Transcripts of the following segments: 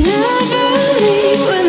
never leave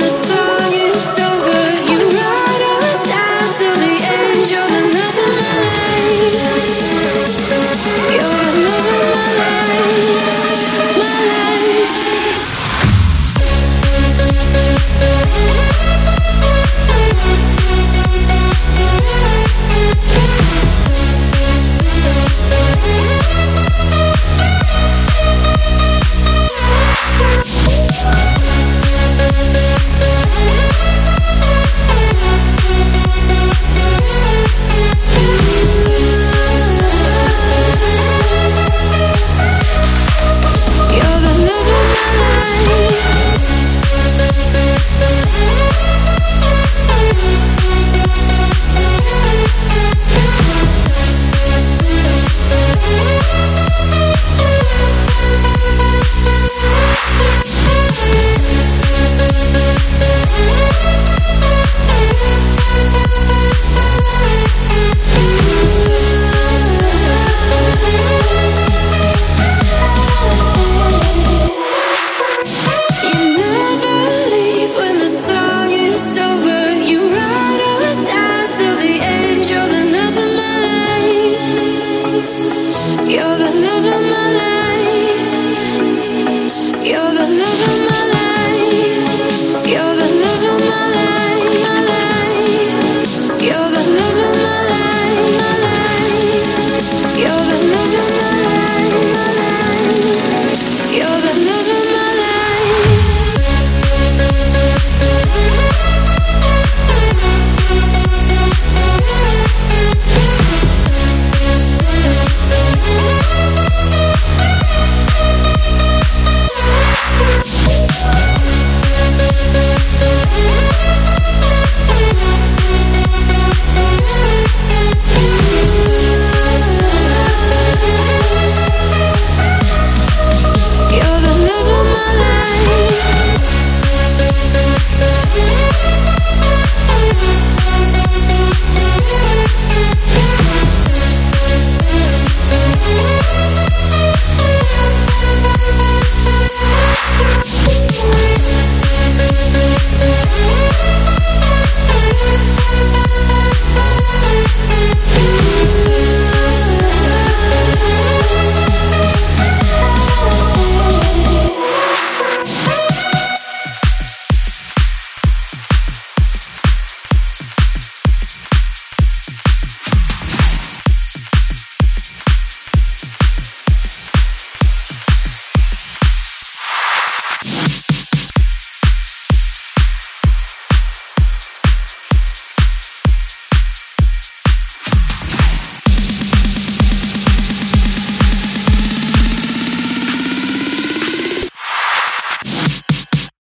You're the love of my life.